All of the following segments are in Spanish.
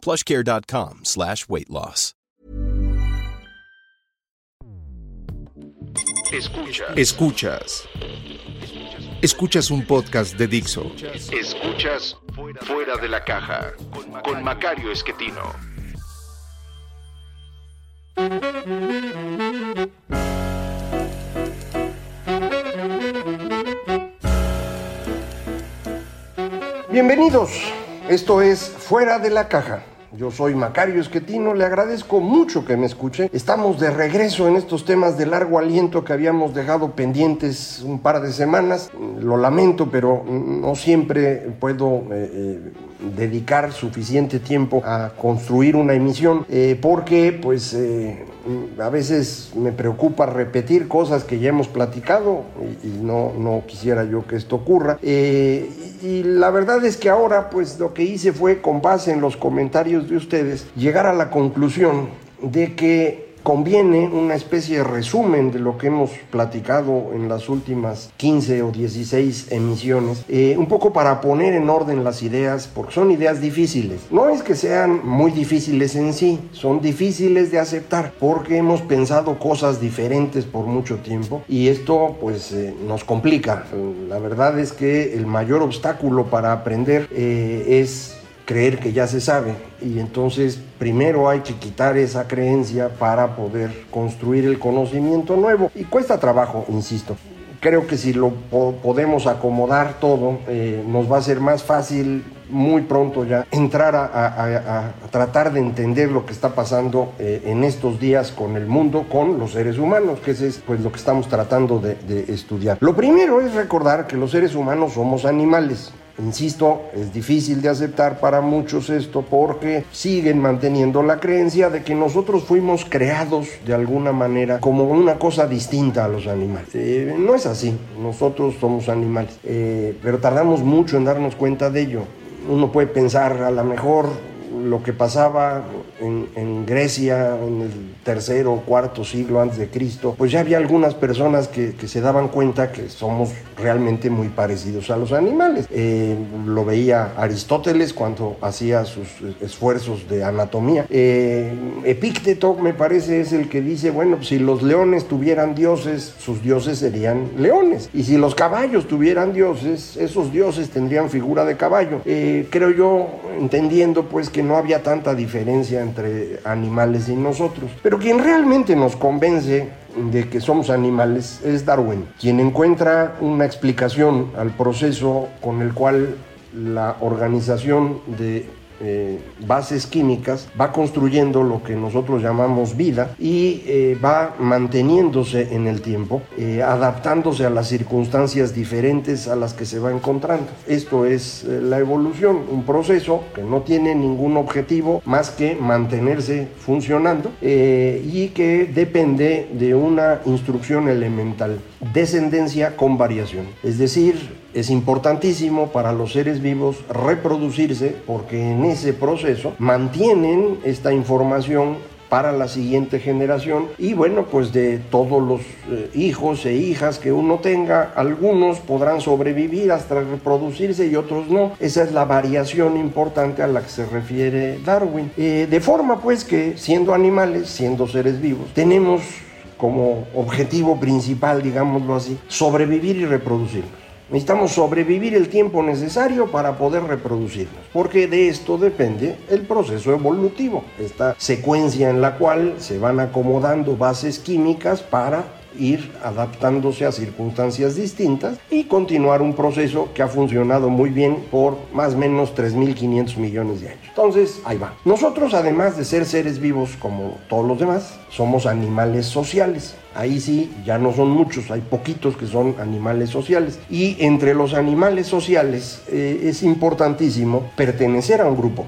plushcare.com slash weight loss. Escuchas. Escuchas. Escuchas un podcast de Dixo. Escuchas Fuera de la Caja con Macario Esquetino. Bienvenidos, esto es Fuera de la Caja. Yo soy Macario Esquetino, le agradezco mucho que me escuche. Estamos de regreso en estos temas de largo aliento que habíamos dejado pendientes un par de semanas. Lo lamento, pero no siempre puedo eh, eh, dedicar suficiente tiempo a construir una emisión eh, porque pues a veces me preocupa repetir cosas que ya hemos platicado y, no, no quisiera yo que esto ocurra. Eh, y la verdad es que ahora pues lo que hice fue con base en los comentarios de ustedes llegar a la conclusión de que conviene una especie de resumen de lo que hemos platicado en las últimas 15 o 16 emisiones, eh, un poco para poner en orden las ideas, porque son ideas difíciles. No es que sean muy difíciles en sí, son difíciles de aceptar, porque hemos pensado cosas diferentes por mucho tiempo y esto pues eh, nos complica. La verdad es que el mayor obstáculo para aprender eh, es creer que ya se sabe y entonces primero hay que quitar esa creencia para poder construir el conocimiento nuevo y cuesta trabajo, insisto. Creo que si lo po podemos acomodar todo, eh, nos va a ser más fácil muy pronto ya entrar a, a, a, tratar de entender lo que está pasando eh, en estos días con el mundo, con los seres humanos, que ese es pues lo que estamos tratando de, de estudiar. Lo primero es recordar que los seres humanos somos animales. Insisto, es difícil de aceptar para muchos esto porque siguen manteniendo la creencia de que nosotros fuimos creados de alguna manera como una cosa distinta a los animales. Eh, no es así, nosotros somos animales, eh, pero tardamos mucho en darnos cuenta de ello. Uno puede pensar a lo mejor lo que pasaba en, Grecia en el tercero o cuarto siglo antes de Cristo, pues ya había algunas personas que, que se daban cuenta que somos realmente muy parecidos a los animales. Eh, lo veía Aristóteles cuando hacía sus esfuerzos de anatomía. Eh, Epícteto, me parece, es el que dice, bueno, si los leones tuvieran dioses, sus dioses serían leones. Y si los caballos tuvieran dioses, esos dioses tendrían figura de caballo. Eh, creo yo, entendiendo pues que no había tanta diferencia entre animales y nosotros. Pero quien realmente nos convence de que somos animales es Darwin, quien encuentra una explicación al proceso con el cual la organización de eh, bases químicas va construyendo lo que nosotros llamamos vida y eh, va manteniéndose en el tiempo, eh, adaptándose a las circunstancias diferentes a las que se va encontrando. Esto es la evolución, un proceso que no tiene ningún objetivo más que mantenerse funcionando y que depende de una instrucción elemental, descendencia con variación. Es decir, es importantísimo para los seres vivos reproducirse porque en ese proceso mantienen esta información para la siguiente generación y bueno pues de todos los eh, hijos e hijas que uno tenga algunos podrán sobrevivir hasta reproducirse y otros no. Esa es la variación importante a la que se refiere Darwin. Eh, de forma pues que siendo animales siendo seres vivos tenemos como objetivo principal digámoslo así sobrevivir y reproducirnos Necesitamos sobrevivir el tiempo necesario para poder reproducirnos, porque de esto depende el proceso evolutivo, esta secuencia en la cual se van acomodando bases químicas para ir adaptándose a circunstancias distintas y continuar un proceso que ha funcionado muy bien por más o menos 3.500 millones de años. Entonces, ahí va. Nosotros, además de ser seres vivos como todos los demás, somos animales sociales. Ahí sí, ya no son muchos, hay poquitos que son animales sociales. Y entre los animales sociales eh, es importantísimo pertenecer a un grupo.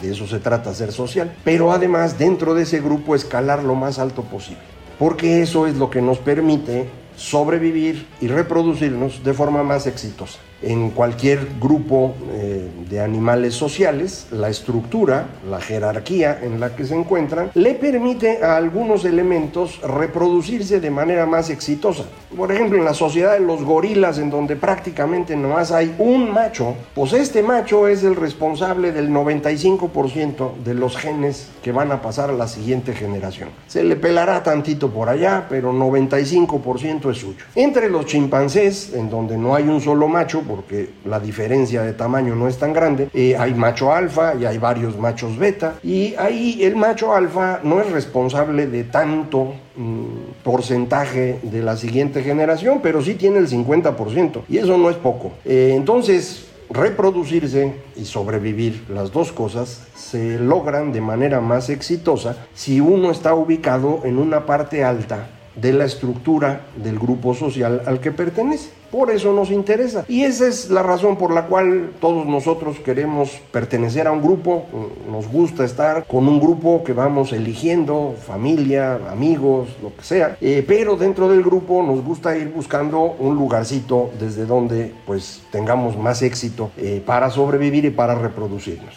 de eso se trata ser social, pero además dentro de ese grupo escalar lo más alto posible, porque eso es lo que nos permite sobrevivir y reproducirnos de forma más exitosa en cualquier grupo eh, de animales sociales, la estructura, la jerarquía en la que se encuentran, le permite a algunos elementos reproducirse de manera más exitosa. Por ejemplo, en la sociedad de los gorilas, en donde prácticamente nomás hay un macho, pues este macho es el responsable del 95% de los genes que van a pasar a la siguiente generación. Se le pelará tantito por allá, pero 95% es suyo. Entre los chimpancés, en donde no hay un solo macho, porque la diferencia de tamaño no es tan grande. Eh, hay macho alfa y hay varios machos beta. Y ahí el macho alfa no es responsable de tanto mm, porcentaje de la siguiente generación, pero sí tiene el 50%. Y eso no es poco. Eh, entonces, reproducirse y sobrevivir, las dos cosas, se logran de manera más exitosa si uno está ubicado en una parte alta de la estructura del grupo social al que pertenece. Por eso nos interesa. Y esa es la razón por la cual todos nosotros queremos pertenecer a un grupo. Nos gusta estar con un grupo que vamos eligiendo, familia, amigos, lo que sea. Eh, pero dentro del grupo nos gusta ir buscando un lugarcito desde donde pues tengamos más éxito eh, para sobrevivir y para reproducirnos.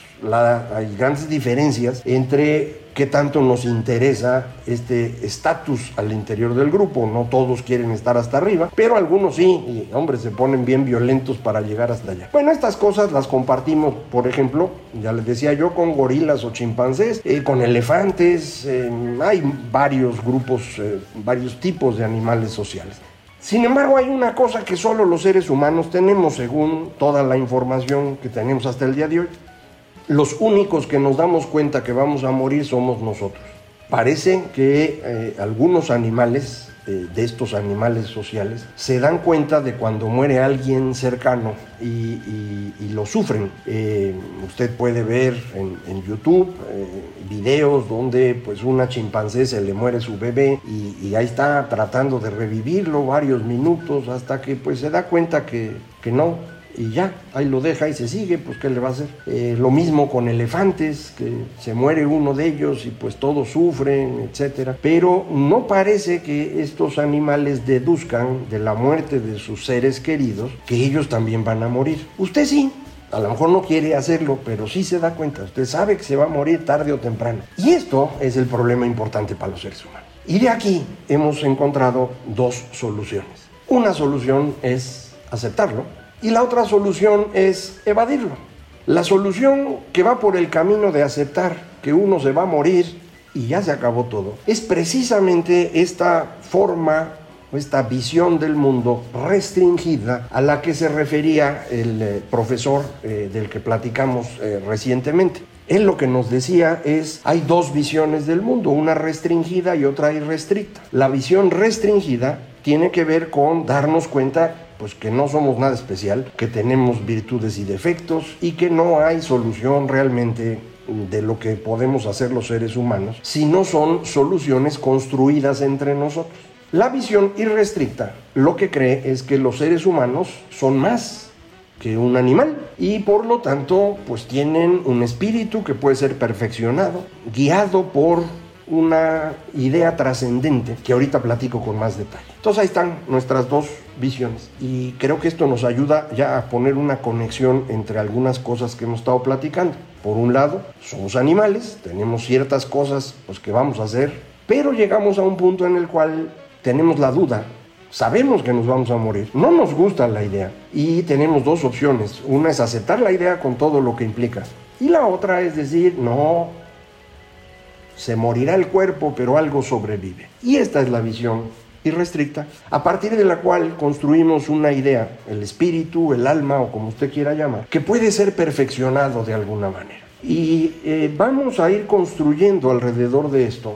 hay grandes diferencias entre qué tanto nos interesa este estatus al interior del grupo. No todos quieren estar hasta arriba, pero algunos sí, y hombres se ponen bien violentos para llegar hasta allá. Bueno, estas cosas las compartimos, por ejemplo, ya les decía yo, con gorilas o chimpancés, eh, con elefantes, eh, hay varios grupos, eh, varios tipos de animales sociales. Sin embargo, hay una cosa que solo los seres humanos tenemos, según toda la información que tenemos hasta el día de hoy los únicos que nos damos cuenta que vamos a morir somos nosotros. Parece que eh, algunos animales, eh, de estos animales sociales, se dan cuenta de cuando muere alguien cercano y, lo sufren. Eh, usted puede ver en, YouTube videos donde pues una chimpancé se le muere su bebé y, ahí está tratando de revivirlo varios minutos hasta que pues se da cuenta que, que no, y ya, ahí lo deja y se sigue, pues ¿qué le va a hacer? Eh, lo mismo con elefantes, que se muere uno de ellos y pues todos sufren, etc. Pero no parece que estos animales deduzcan de la muerte de sus seres queridos que ellos también van a morir. Usted sí, a lo mejor no quiere hacerlo, pero sí se da cuenta. Usted sabe que se va a morir tarde o temprano. Y esto es el problema importante para los seres humanos. Y de aquí hemos encontrado dos soluciones. Una solución es aceptarlo y la otra solución es evadirlo. La solución que va por el camino de aceptar que uno se va a morir y ya se acabó todo, es precisamente esta forma esta visión del mundo restringida a la que se refería el eh, profesor eh, del que platicamos eh, recientemente. Él lo que nos decía es, hay dos visiones del mundo, una restringida y otra irrestricta. La visión restringida tiene que ver con darnos cuenta pues que no somos nada especial, que tenemos virtudes y defectos y que no hay solución realmente de lo que podemos hacer los seres humanos, si no son soluciones construidas entre nosotros. La visión irrestricta lo que cree es que los seres humanos son más que un animal y por lo tanto pues tienen un espíritu que puede ser perfeccionado, guiado por una idea trascendente que ahorita platico con más detalle. Entonces ahí están nuestras dos visiones y creo que esto nos ayuda ya a poner una conexión entre algunas cosas que hemos estado platicando. Por un lado, somos animales, tenemos ciertas cosas pues, que vamos a hacer, pero llegamos a un punto en el cual tenemos la duda Sabemos que nos vamos a morir, no nos gusta la idea y tenemos dos opciones. Una es aceptar la idea con todo lo que implica y la otra es decir, no, se morirá el cuerpo, pero algo sobrevive. Y esta es la visión irrestricta, a partir de la cual construimos una idea, el espíritu, el alma o como usted quiera llamar, que puede ser perfeccionado de alguna manera. Y eh, vamos a ir construyendo alrededor de esto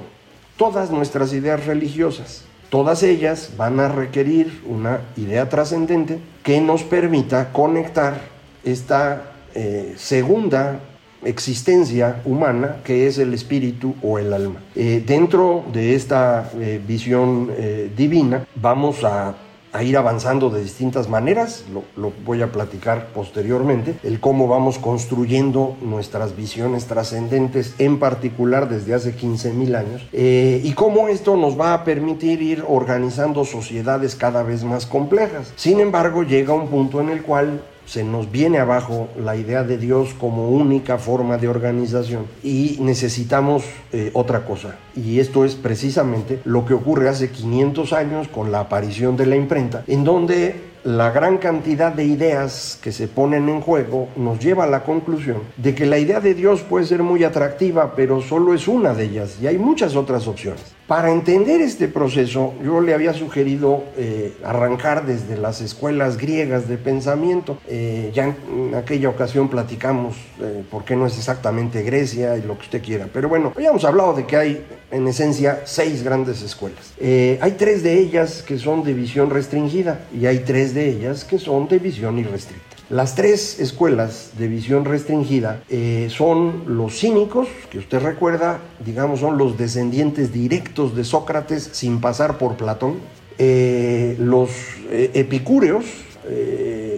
todas nuestras ideas religiosas. Todas ellas van a requerir una idea trascendente que nos permita conectar esta eh, segunda existencia humana que es el espíritu o el alma. Eh, dentro de esta eh, visión divina vamos a a ir avanzando de distintas maneras, lo, voy a platicar posteriormente, el cómo vamos construyendo nuestras visiones trascendentes, en particular desde hace 15 mil años, eh, y cómo esto nos va a permitir ir organizando sociedades cada vez más complejas. Sin embargo, llega un punto en el cual se nos viene abajo la idea de Dios como única forma de organización y necesitamos eh, otra cosa. Y esto es precisamente lo que ocurre hace 500 años con la aparición de la imprenta, en donde la gran cantidad de ideas que se ponen en juego nos lleva a la conclusión de que la idea de Dios puede ser muy atractiva, pero solo es una de ellas y hay muchas otras opciones. Para entender este proceso, yo le había sugerido eh, arrancar desde las escuelas griegas de pensamiento. Eh, ya en, aquella ocasión platicamos eh, por qué no es exactamente Grecia y lo que usted quiera. Pero bueno, habíamos hablado de que hay en esencia seis grandes escuelas. hay tres de ellas que son de visión restringida y hay tres de ellas que son de visión irrestricta. Las tres escuelas de visión restringida eh, son los cínicos, que usted recuerda, digamos, son los descendientes directos de Sócrates sin pasar por Platón, eh, los eh, epicúreos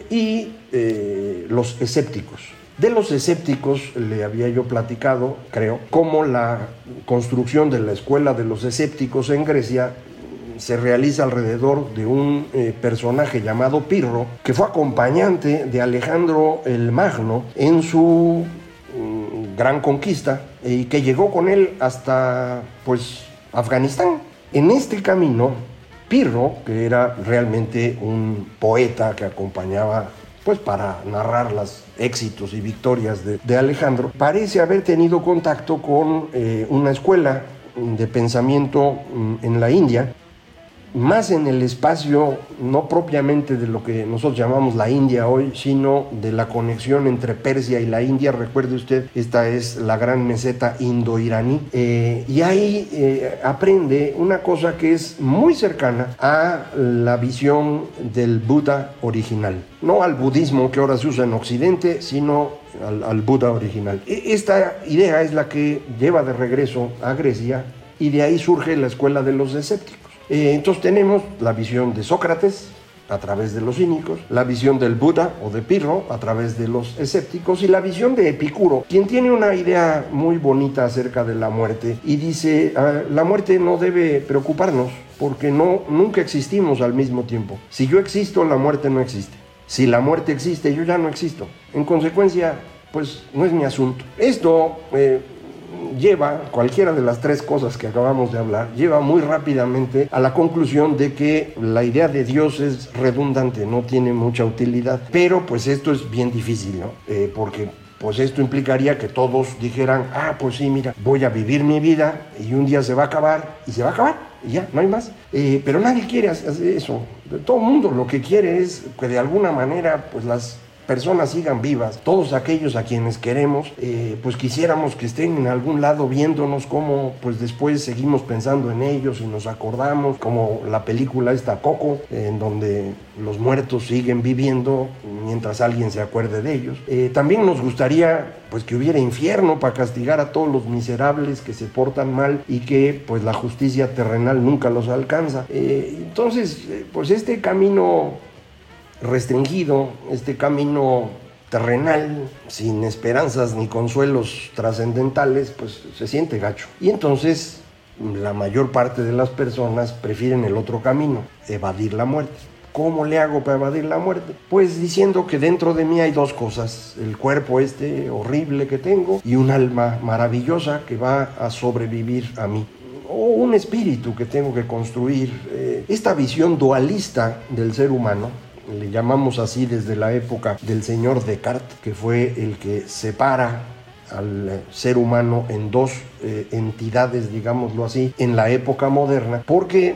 y los escépticos. De los escépticos le había yo platicado, creo, cómo la construcción de la escuela de los escépticos en Grecia se realiza alrededor de un eh, personaje llamado Pirro, que fue acompañante de Alejandro el Magno en su mm, gran conquista y que llegó con él hasta pues Afganistán. En este camino, Pirro, que era realmente un poeta que acompañaba pues para narrar los éxitos y victorias de, Alejandro, parece haber tenido contacto con eh, una escuela de pensamiento mm, en la India más en el espacio no propiamente de lo que nosotros llamamos la India hoy, sino de la conexión entre Persia y la India. Recuerde usted, esta es la gran meseta indo-iraní. Eh, y ahí eh, aprende una cosa que es muy cercana a la visión del Buda original. No al budismo que ahora se usa en Occidente, sino al, al Buda original. E, esta idea es la que lleva de regreso a Grecia y de ahí surge la escuela de los escépticos. Eh, entonces tenemos la visión de Sócrates a través de los cínicos, la visión del Buda o de Pirro a través de los escépticos y la visión de Epicuro, quien tiene una idea muy bonita acerca de la muerte y dice, ah, la muerte no debe preocuparnos porque no, nunca existimos al mismo tiempo. Si yo existo, la muerte no existe. Si la muerte existe, yo ya no existo. En consecuencia, pues no es mi asunto. Esto eh, lleva, cualquiera de las tres cosas que acabamos de hablar, lleva muy rápidamente a la conclusión de que la idea de Dios es redundante, no tiene mucha utilidad. Pero pues esto es bien difícil, ¿no? Eh, porque pues esto implicaría que todos dijeran, ah, pues sí, mira, voy a vivir mi vida y un día se va a acabar y se va a acabar y ya, no hay más. Eh, pero nadie quiere hacer eso. Todo el mundo lo que quiere es que de alguna manera pues las personas sigan vivas, todos aquellos a quienes queremos, eh, pues quisiéramos que estén en algún lado viéndonos como pues después seguimos pensando en ellos y nos acordamos, como la película esta Coco, en donde los muertos siguen viviendo mientras alguien se acuerde de ellos. Eh, también nos gustaría pues que hubiera infierno para castigar a todos los miserables que se portan mal y que pues la justicia terrenal nunca los alcanza. Eh, entonces, pues este camino restringido, este camino terrenal, sin esperanzas ni consuelos trascendentales, pues se siente gacho. Y entonces la mayor parte de las personas prefieren el otro camino, evadir la muerte. ¿Cómo le hago para evadir la muerte? Pues diciendo que dentro de mí hay dos cosas, el cuerpo este horrible que tengo y un alma maravillosa que va a sobrevivir a mí o un espíritu que tengo que construir. Eh, esta visión dualista del ser humano le llamamos así desde la época del señor Descartes, que fue el que separa al ser humano en dos eh, entidades, digámoslo así, en la época moderna, porque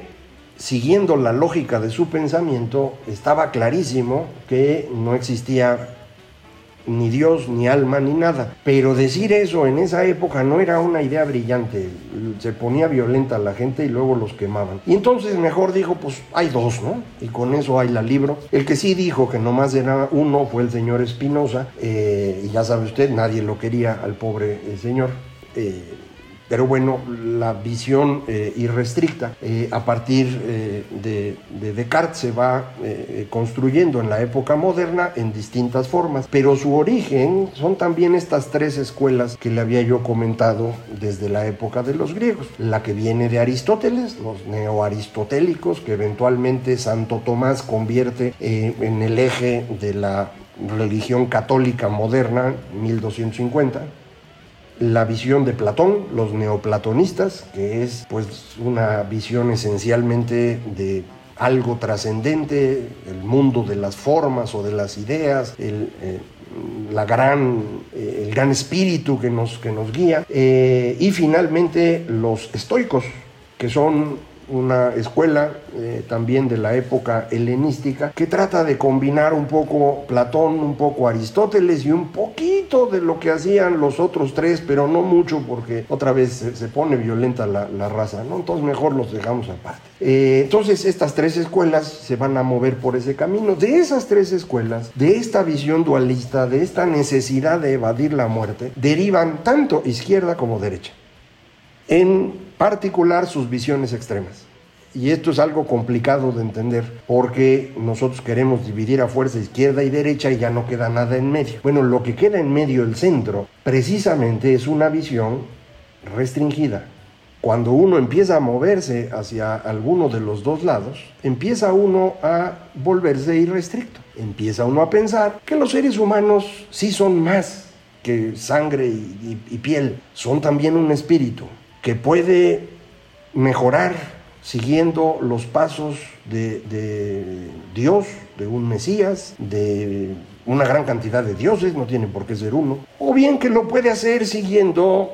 siguiendo la lógica de su pensamiento, estaba clarísimo que no existía ni Dios, ni alma, ni nada. Pero decir eso en esa época no era una idea brillante. Se ponía violenta la gente y luego los quemaban. Y entonces mejor dijo, pues hay dos, ¿no? Y con eso hay la libro. El que sí dijo que nomás era uno fue el señor Espinosa. Eh, y ya sabe usted, nadie lo quería al pobre eh, señor. Eh, Pero bueno, la visión eh, irrestricta eh, a partir eh, de, de, Descartes se va construyendo en la época moderna en distintas formas, pero su origen son también estas tres escuelas que le había yo comentado desde la época de los griegos. La que viene de Aristóteles, los neoaristotélicos, que eventualmente Santo Tomás convierte en el eje de la religión católica moderna, 1250 la visión de Platón, los neoplatonistas, que es pues una visión esencialmente de algo trascendente, el mundo de las formas o de las ideas, el, eh, la gran, eh, el gran espíritu que nos, que nos guía, eh, y finalmente los estoicos, que son una escuela eh, también de la época helenística que trata de combinar un poco Platón, un poco Aristóteles y un poquito de lo que hacían los otros tres, pero no mucho porque otra vez se, pone violenta la, raza, ¿no? Entonces mejor los dejamos aparte. Eh, entonces estas tres escuelas se van a mover por ese camino. De esas tres escuelas, de esta visión dualista, de esta necesidad de evadir la muerte, derivan tanto izquierda como derecha. En particular sus visiones extremas. Y esto es algo complicado de entender porque nosotros queremos dividir a fuerza izquierda y derecha y ya no queda nada en medio. Bueno, lo que queda en medio, el centro, precisamente es una visión restringida. Cuando uno empieza a moverse hacia alguno de los dos lados, empieza uno a volverse irrestricto. Empieza uno a pensar que los seres humanos sí son más que sangre y, piel, son también un espíritu que puede mejorar siguiendo los pasos de, Dios, de un Mesías, de una gran cantidad de dioses, no tiene por qué ser uno, o bien que lo puede hacer siguiendo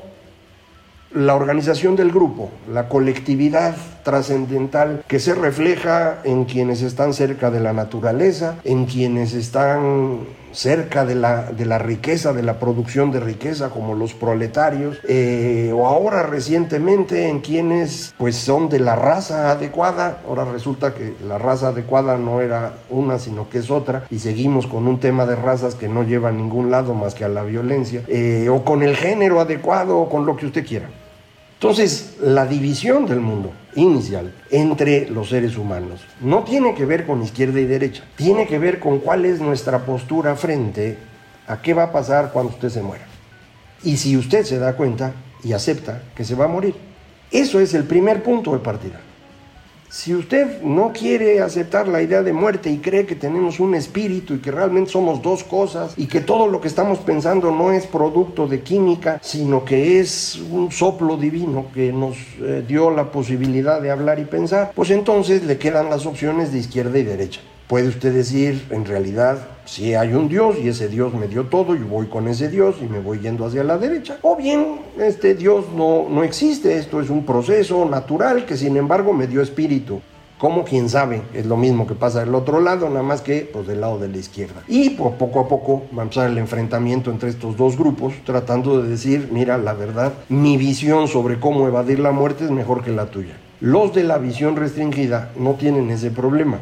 la organización del grupo, la colectividad trascendental que se refleja en quienes están cerca de la naturaleza, en quienes están cerca de la, de la riqueza, de la producción de riqueza, como los proletarios, eh, o ahora recientemente en quienes pues son de la raza adecuada, ahora resulta que la raza adecuada no era una, sino que es otra, y seguimos con un tema de razas que no lleva a ningún lado más que a la violencia, eh, o con el género adecuado, o con lo que usted quiera. Entonces, la división del mundo inicial entre los seres humanos no tiene que ver con izquierda y derecha, tiene que ver con cuál es nuestra postura frente a qué va a pasar cuando usted se muera. Y si usted se da cuenta y acepta que se va a morir. Eso es el primer punto de partida. Si usted no quiere aceptar la idea de muerte y cree que tenemos un espíritu y que realmente somos dos cosas y que todo lo que estamos pensando no es producto de química, sino que es un soplo divino que nos eh, dio la posibilidad de hablar y pensar, pues entonces le quedan las opciones de izquierda y derecha. Puede usted decir, en realidad, si hay un Dios y ese Dios me dio todo, y voy con ese Dios y me voy yendo hacia la derecha. O bien, este Dios no, no existe, esto es un proceso natural que sin embargo me dio espíritu. Como quién sabe, es lo mismo que pasa del otro lado, nada más que pues, del lado de la izquierda. Y pues, poco a poco va a empezar el enfrentamiento entre estos dos grupos, tratando de decir, mira, la verdad, mi visión sobre cómo evadir la muerte es mejor que la tuya. Los de la visión restringida no tienen ese problema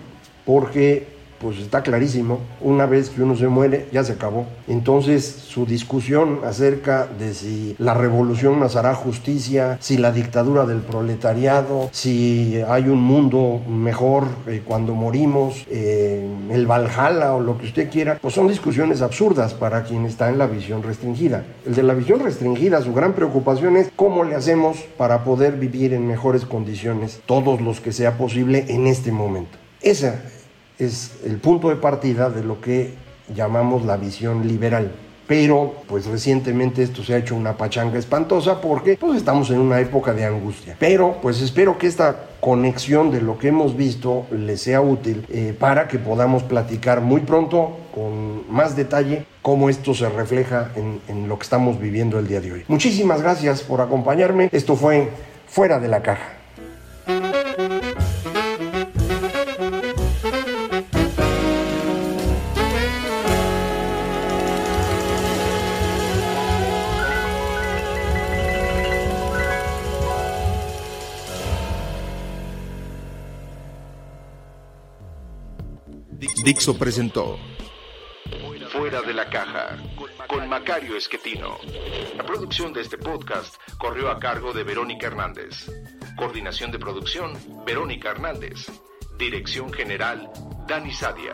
porque pues está clarísimo, una vez que uno se muere, ya se acabó. Entonces, su discusión acerca de si la revolución nos hará justicia, si la dictadura del proletariado, si hay un mundo mejor eh, cuando morimos, eh, el Valhalla o lo que usted quiera, pues son discusiones absurdas para quien está en la visión restringida. El de la visión restringida, su gran preocupación es cómo le hacemos para poder vivir en mejores condiciones, todos los que sea posible en este momento. Esa es el punto de partida de lo que llamamos la visión liberal. Pero, pues recientemente esto se ha hecho una pachanga espantosa porque pues estamos en una época de angustia. Pero, pues espero que esta conexión de lo que hemos visto les sea útil eh, para que podamos platicar muy pronto con más detalle cómo esto se refleja en, en lo que estamos viviendo el día de hoy. Muchísimas gracias por acompañarme. Esto fue Fuera de la Caja. Dixo presentó Fuera de la Caja con Macario Esquetino. La producción de este podcast corrió a cargo de Verónica Hernández. Coordinación de producción, Verónica Hernández. Dirección General, Dani Sadia.